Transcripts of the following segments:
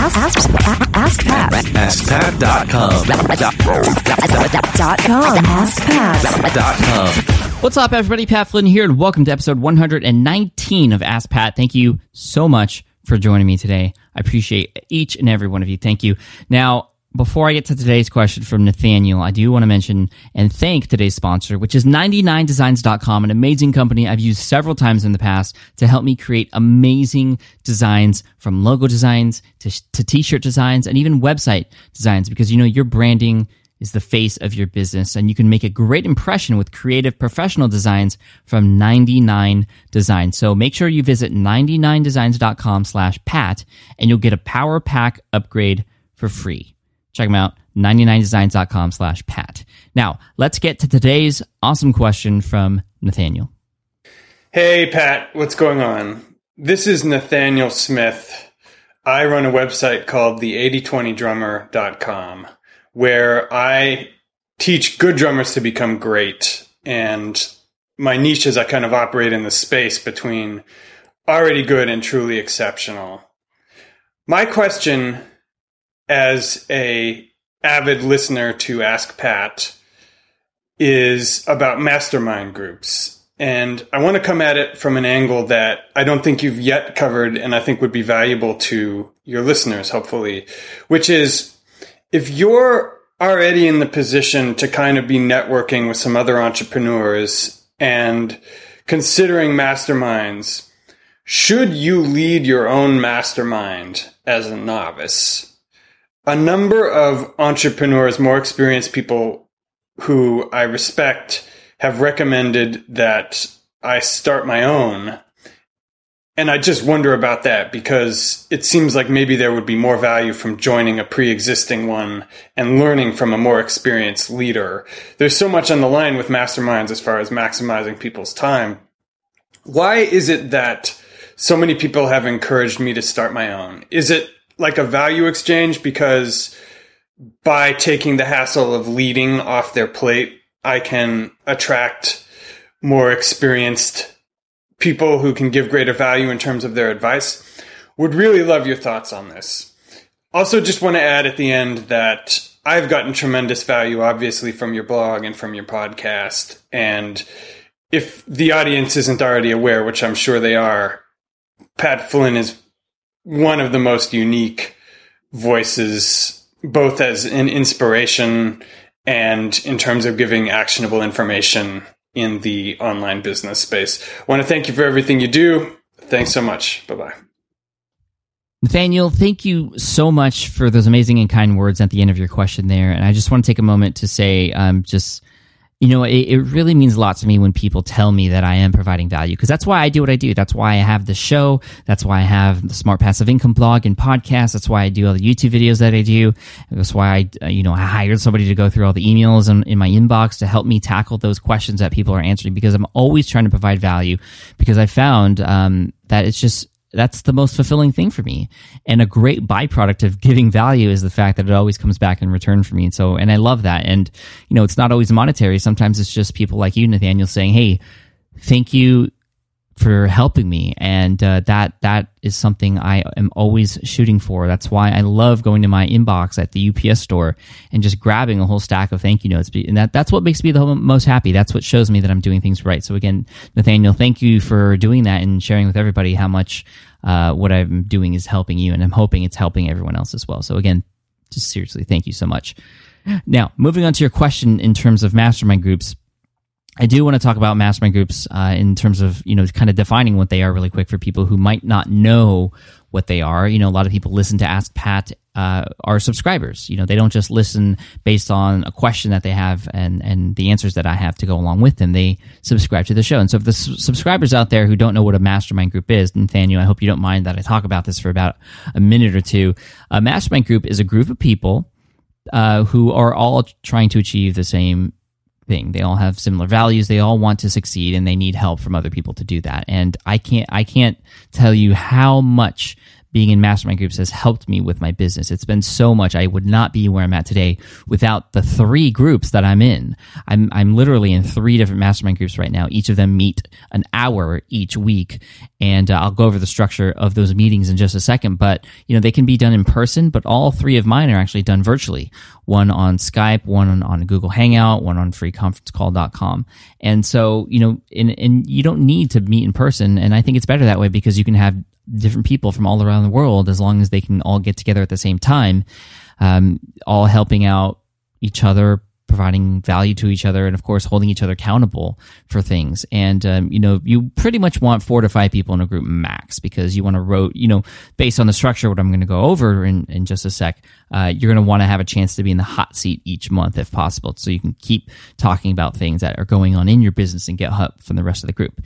Ask, ask, ask Pat. AskPat.com. Dot com. Ask Pat. Dot com. What's up, everybody? Pat Flynn here, and welcome to episode 119 of Ask Pat. Thank you so much for joining me today. I appreciate each and every one of you. Thank you. Now, before I get to today's question from Nathaniel, I do want to mention and thank today's sponsor, which is 99designs.com, an amazing company I've used several times in the past to help me create amazing designs from logo designs to, to t-shirt designs and even website designs because, you know, your branding is the face of your business and you can make a great impression with creative professional designs from 99 designs. So make sure you visit 99designs.com slash pat and you'll get a power pack upgrade for free check them out 99designs.com slash pat now let's get to today's awesome question from nathaniel Hey, Pat, what's going on? This is Nathaniel Smith. I run a website called the 8020drummer.com where I teach good drummers to become great. And my niche is I kind of operate in the space between already good and truly exceptional. My question as a avid listener to Ask Pat is about mastermind groups. And I want to come at it from an angle that I don't think you've yet covered and I think would be valuable to your listeners, hopefully, which is if you're already in the position to kind of be networking with some other entrepreneurs and considering masterminds, should you lead your own mastermind as a novice? A number of entrepreneurs, more experienced people who I respect, have recommended that I start my own. And I just wonder about that because it seems like maybe there would be more value from joining a pre existing one and learning from a more experienced leader. There's so much on the line with masterminds as far as maximizing people's time. Why is it that so many people have encouraged me to start my own? Is it like a value exchange because by taking the hassle of leading off their plate, I can attract more experienced people who can give greater value in terms of their advice. Would really love your thoughts on this. Also, just want to add at the end that I've gotten tremendous value, obviously, from your blog and from your podcast. And if the audience isn't already aware, which I'm sure they are, Pat Flynn is one of the most unique voices, both as an inspiration and in terms of giving actionable information in the online business space. I want to thank you for everything you do. Thanks so much. Bye bye. Nathaniel, thank you so much for those amazing and kind words at the end of your question there. And I just want to take a moment to say, um, just, you know, it, it really means a lot to me when people tell me that I am providing value because that's why I do what I do. That's why I have the show. That's why I have the Smart Passive Income blog and podcast. That's why I do all the YouTube videos that I do. That's why I, uh, you know, I hired somebody to go through all the emails in, in my inbox to help me tackle those questions that people are answering because I'm always trying to provide value because I found um, that it's just that's the most fulfilling thing for me. And a great byproduct of giving value is the fact that it always comes back in return for me. And so, and I love that. And, you know, it's not always monetary. Sometimes it's just people like you, Nathaniel, saying, Hey, thank you for helping me. And uh, that, that is something I am always shooting for. That's why I love going to my inbox at the UPS store and just grabbing a whole stack of thank you notes. And that, that's what makes me the most happy. That's what shows me that I'm doing things right. So again, Nathaniel, thank you for doing that and sharing with everybody how much uh, what I'm doing is helping you. And I'm hoping it's helping everyone else as well. So again, just seriously, thank you so much. Now, moving on to your question in terms of mastermind groups. I do want to talk about mastermind groups uh, in terms of you know kind of defining what they are really quick for people who might not know what they are. You know, a lot of people listen to Ask Pat uh, are subscribers. You know, they don't just listen based on a question that they have and and the answers that I have to go along with them. They subscribe to the show. And so, if the s- subscribers out there who don't know what a mastermind group is, Nathaniel, I hope you don't mind that I talk about this for about a minute or two. A mastermind group is a group of people uh, who are all trying to achieve the same thing. They all have similar values. They all want to succeed and they need help from other people to do that. And I can't I can't tell you how much being in mastermind groups has helped me with my business. It's been so much. I would not be where I'm at today without the three groups that I'm in. I'm, I'm literally in three different mastermind groups right now. Each of them meet an hour each week. And uh, I'll go over the structure of those meetings in just a second. But, you know, they can be done in person, but all three of mine are actually done virtually. One on Skype, one on, on Google Hangout, one on freeconferencecall.com. And so, you know, and, and you don't need to meet in person. And I think it's better that way because you can have different people from all around the world as long as they can all get together at the same time, um, all helping out each other, providing value to each other, and of course holding each other accountable for things. And um, you know, you pretty much want four to five people in a group max because you want to rote. You know, based on the structure, what I'm going to go over in in just a sec, uh, you're going to want to have a chance to be in the hot seat each month if possible, so you can keep talking about things that are going on in your business and get help from the rest of the group.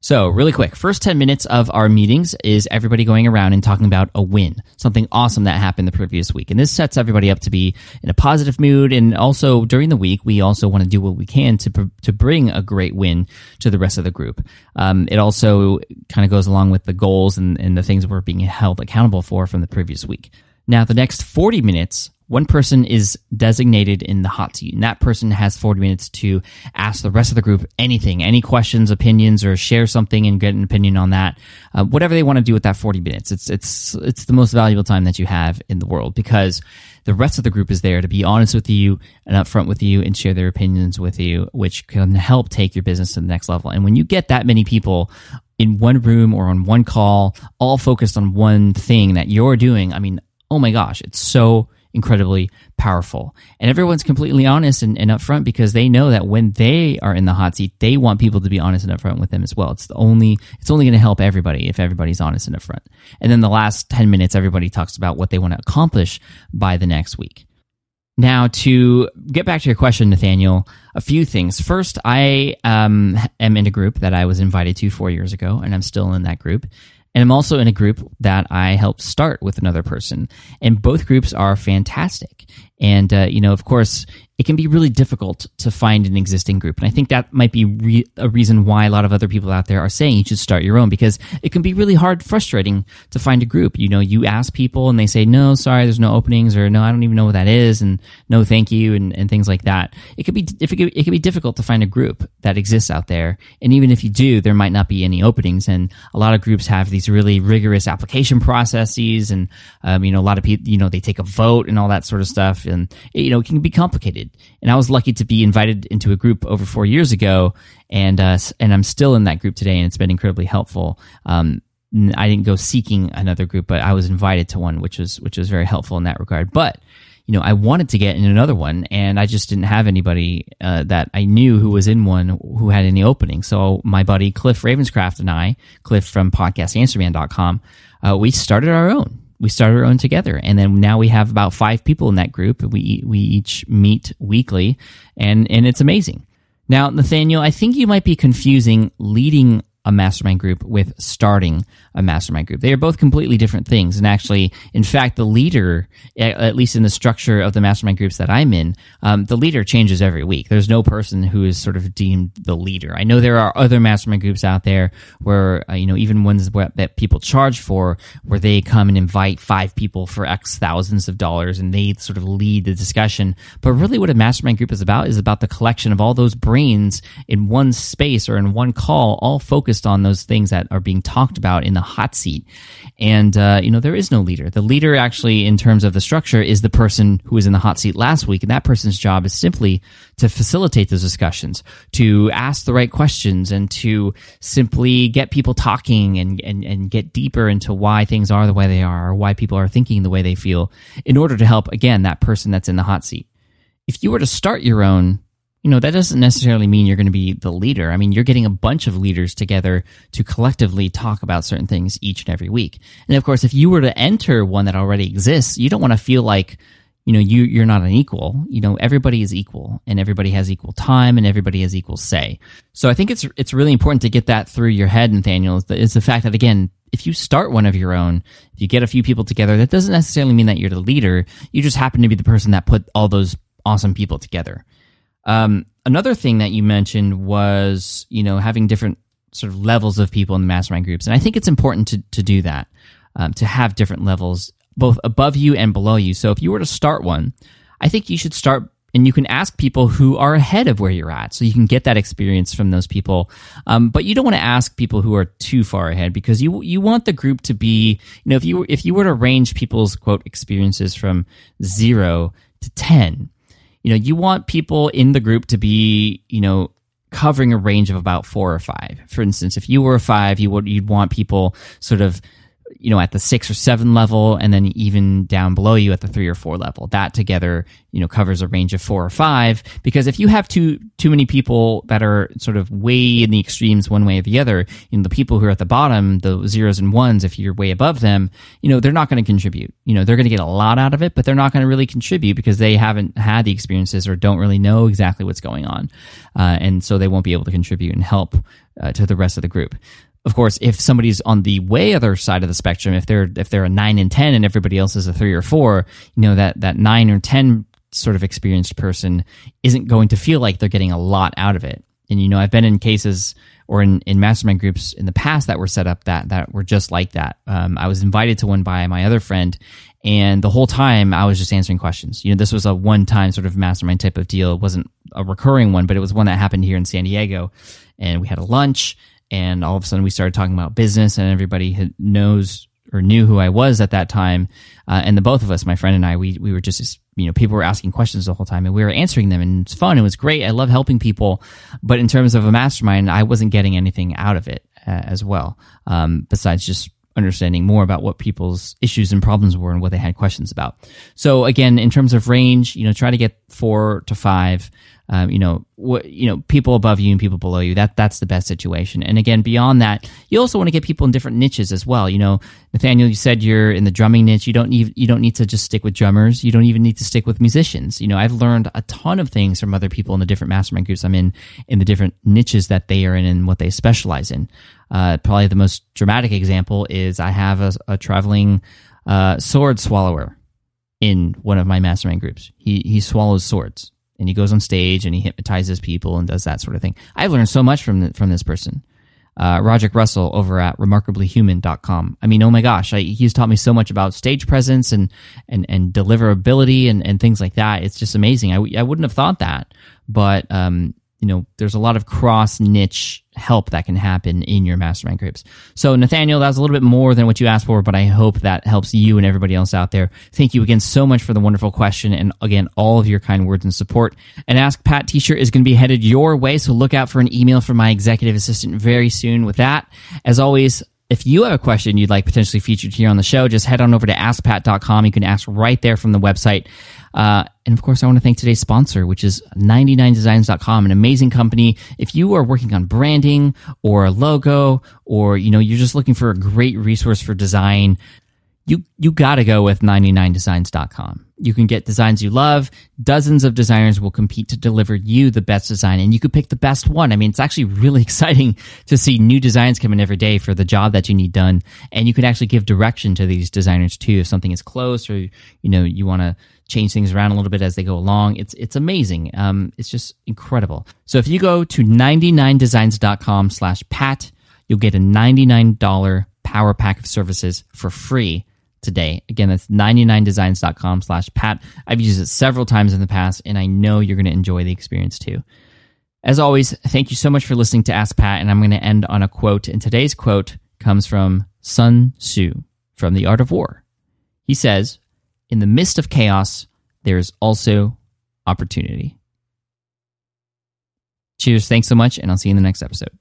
So, really quick, first 10 minutes of our meetings is everybody going around and talking about a win, something awesome that happened the previous week. And this sets everybody up to be in a positive mood. And also during the week, we also want to do what we can to, to bring a great win to the rest of the group. Um, it also kind of goes along with the goals and, and the things we're being held accountable for from the previous week. Now, the next 40 minutes one person is designated in the hot seat, and that person has 40 minutes to ask the rest of the group anything, any questions, opinions, or share something and get an opinion on that. Uh, whatever they want to do with that 40 minutes. It's, it's, it's the most valuable time that you have in the world because the rest of the group is there to be honest with you and upfront with you and share their opinions with you, which can help take your business to the next level. And when you get that many people in one room or on one call, all focused on one thing that you're doing, I mean, oh my gosh, it's so incredibly powerful. And everyone's completely honest and, and upfront because they know that when they are in the hot seat, they want people to be honest and upfront with them as well. It's the only it's only going to help everybody if everybody's honest and upfront. And then the last 10 minutes everybody talks about what they want to accomplish by the next week. Now, to get back to your question, Nathaniel, a few things. First, I um, am in a group that I was invited to four years ago, and I'm still in that group. And I'm also in a group that I helped start with another person. And both groups are fantastic. And, uh, you know, of course, it can be really difficult to find an existing group. And I think that might be re- a reason why a lot of other people out there are saying you should start your own because it can be really hard, frustrating to find a group. You know, you ask people and they say, no, sorry, there's no openings or no, I don't even know what that is. And no, thank you. And, and things like that. It could be, if it, could, it can be difficult to find a group that exists out there. And even if you do, there might not be any openings. And a lot of groups have these really rigorous application processes. And, um, you know, a lot of people, you know, they take a vote and all that sort of stuff. And, you know, it can be complicated. And I was lucky to be invited into a group over four years ago, and uh, and I'm still in that group today, and it's been incredibly helpful. Um, I didn't go seeking another group, but I was invited to one, which was which was very helpful in that regard. But you know, I wanted to get in another one, and I just didn't have anybody uh, that I knew who was in one who had any opening. So my buddy Cliff Ravenscraft and I, Cliff from podcastanswerman.com, uh, we started our own we started our own together, and then now we have about five people in that group. We we each meet weekly, and and it's amazing. Now, Nathaniel, I think you might be confusing leading a mastermind group with starting a mastermind group. They are both completely different things. And actually, in fact, the leader, at least in the structure of the mastermind groups that I'm in, um, the leader changes every week. There's no person who is sort of deemed the leader. I know there are other mastermind groups out there where, uh, you know, even ones that people charge for, where they come and invite five people for X thousands of dollars and they sort of lead the discussion. But really, what a mastermind group is about is about the collection of all those brains in one space or in one call, all focused focused on those things that are being talked about in the hot seat. And, uh, you know, there is no leader. The leader, actually, in terms of the structure, is the person who was in the hot seat last week. And that person's job is simply to facilitate those discussions, to ask the right questions, and to simply get people talking and, and, and get deeper into why things are the way they are or why people are thinking the way they feel in order to help, again, that person that's in the hot seat. If you were to start your own, you know, that doesn't necessarily mean you're going to be the leader. I mean, you're getting a bunch of leaders together to collectively talk about certain things each and every week. And of course, if you were to enter one that already exists, you don't want to feel like, you know, you, you're not an equal. You know, everybody is equal and everybody has equal time and everybody has equal say. So I think it's, it's really important to get that through your head, Nathaniel, is the, is the fact that again, if you start one of your own, if you get a few people together, that doesn't necessarily mean that you're the leader. You just happen to be the person that put all those awesome people together. Um, another thing that you mentioned was, you know, having different sort of levels of people in the mastermind groups. And I think it's important to, to do that. um, to have different levels both above you and below you. So if you were to start one, I think you should start and you can ask people who are ahead of where you're at so you can get that experience from those people um, but you don't want to ask people who are too far ahead because you you want the group to be you know if you if you were to range people's quote experiences from 0 to 10 you know you want people in the group to be you know covering a range of about 4 or 5 for instance if you were a 5 you would you'd want people sort of you know at the six or seven level and then even down below you at the three or four level. That together you know covers a range of four or five. Because if you have too too many people that are sort of way in the extremes one way or the other you know the people who are at the bottom the zeros and ones if you're way above them you know they're not going to contribute. You know they're going to get a lot out of it but they're not going to really contribute because they haven't had the experiences or don't really know exactly what's going on. Uh, and so they won't be able to contribute and help uh, to the rest of the group of course, if somebody's on the way other side of the spectrum, if they're if they're a nine and ten and everybody else is a three or four, you know that that nine or ten sort of experienced person isn't going to feel like they're getting a lot out of it. And you know, I've been in cases or in, in mastermind groups in the past that were set up that that were just like that. Um, I was invited to one by my other friend, and the whole time I was just answering questions. You know, this was a one time sort of mastermind type of deal. It wasn't a recurring one, but it was one that happened here in San Diego. And we had a lunch and all of a sudden we started talking about business and everybody had, knows or knew who I was at that time. Uh, and the both of us, my friend and I, we, we were just, you know, people were asking questions the whole time and we were answering them and it's fun. It was great. I love helping people. But in terms of a mastermind, I wasn't getting anything out of it uh, as well. Um, besides just understanding more about what people's issues and problems were and what they had questions about. So again, in terms of range, you know, try to get four to five um, you know, what, you know, people above you and people below you. That that's the best situation. And again, beyond that, you also want to get people in different niches as well. You know, Nathaniel, you said you're in the drumming niche. You don't need you don't need to just stick with drummers. You don't even need to stick with musicians. You know, I've learned a ton of things from other people in the different mastermind groups I'm in, in the different niches that they are in and what they specialize in. Uh, probably the most dramatic example is I have a, a traveling uh, sword swallower in one of my mastermind groups. He he swallows swords and he goes on stage and he hypnotizes people and does that sort of thing. I've learned so much from the, from this person. Uh, Roderick Russell over at remarkablyhuman.com. I mean, oh my gosh, I, he's taught me so much about stage presence and, and, and deliverability and, and things like that. It's just amazing. I, I wouldn't have thought that, but, um, you know, there's a lot of cross niche help that can happen in your mastermind groups. So, Nathaniel, that was a little bit more than what you asked for, but I hope that helps you and everybody else out there. Thank you again so much for the wonderful question and again, all of your kind words and support. An Ask Pat t shirt is going to be headed your way, so look out for an email from my executive assistant very soon with that. As always, if you have a question you'd like potentially featured here on the show, just head on over to askpat.com. You can ask right there from the website. Uh, and of course, I want to thank today's sponsor, which is 99designs.com, an amazing company. If you are working on branding or a logo, or, you know, you're just looking for a great resource for design, you you got to go with 99designs.com. You can get designs you love. Dozens of designers will compete to deliver you the best design and you could pick the best one. I mean, it's actually really exciting to see new designs come in every day for the job that you need done and you can actually give direction to these designers too if something is close or you know, you want to change things around a little bit as they go along. It's it's amazing. Um, it's just incredible. So if you go to 99designs.com slash pat, you'll get a $99 power pack of services for free today. Again, that's 99designs.com slash pat. I've used it several times in the past, and I know you're going to enjoy the experience too. As always, thank you so much for listening to Ask Pat, and I'm going to end on a quote. And today's quote comes from Sun Tzu from The Art of War. He says, In the midst of chaos, there is also opportunity. Cheers. Thanks so much, and I'll see you in the next episode.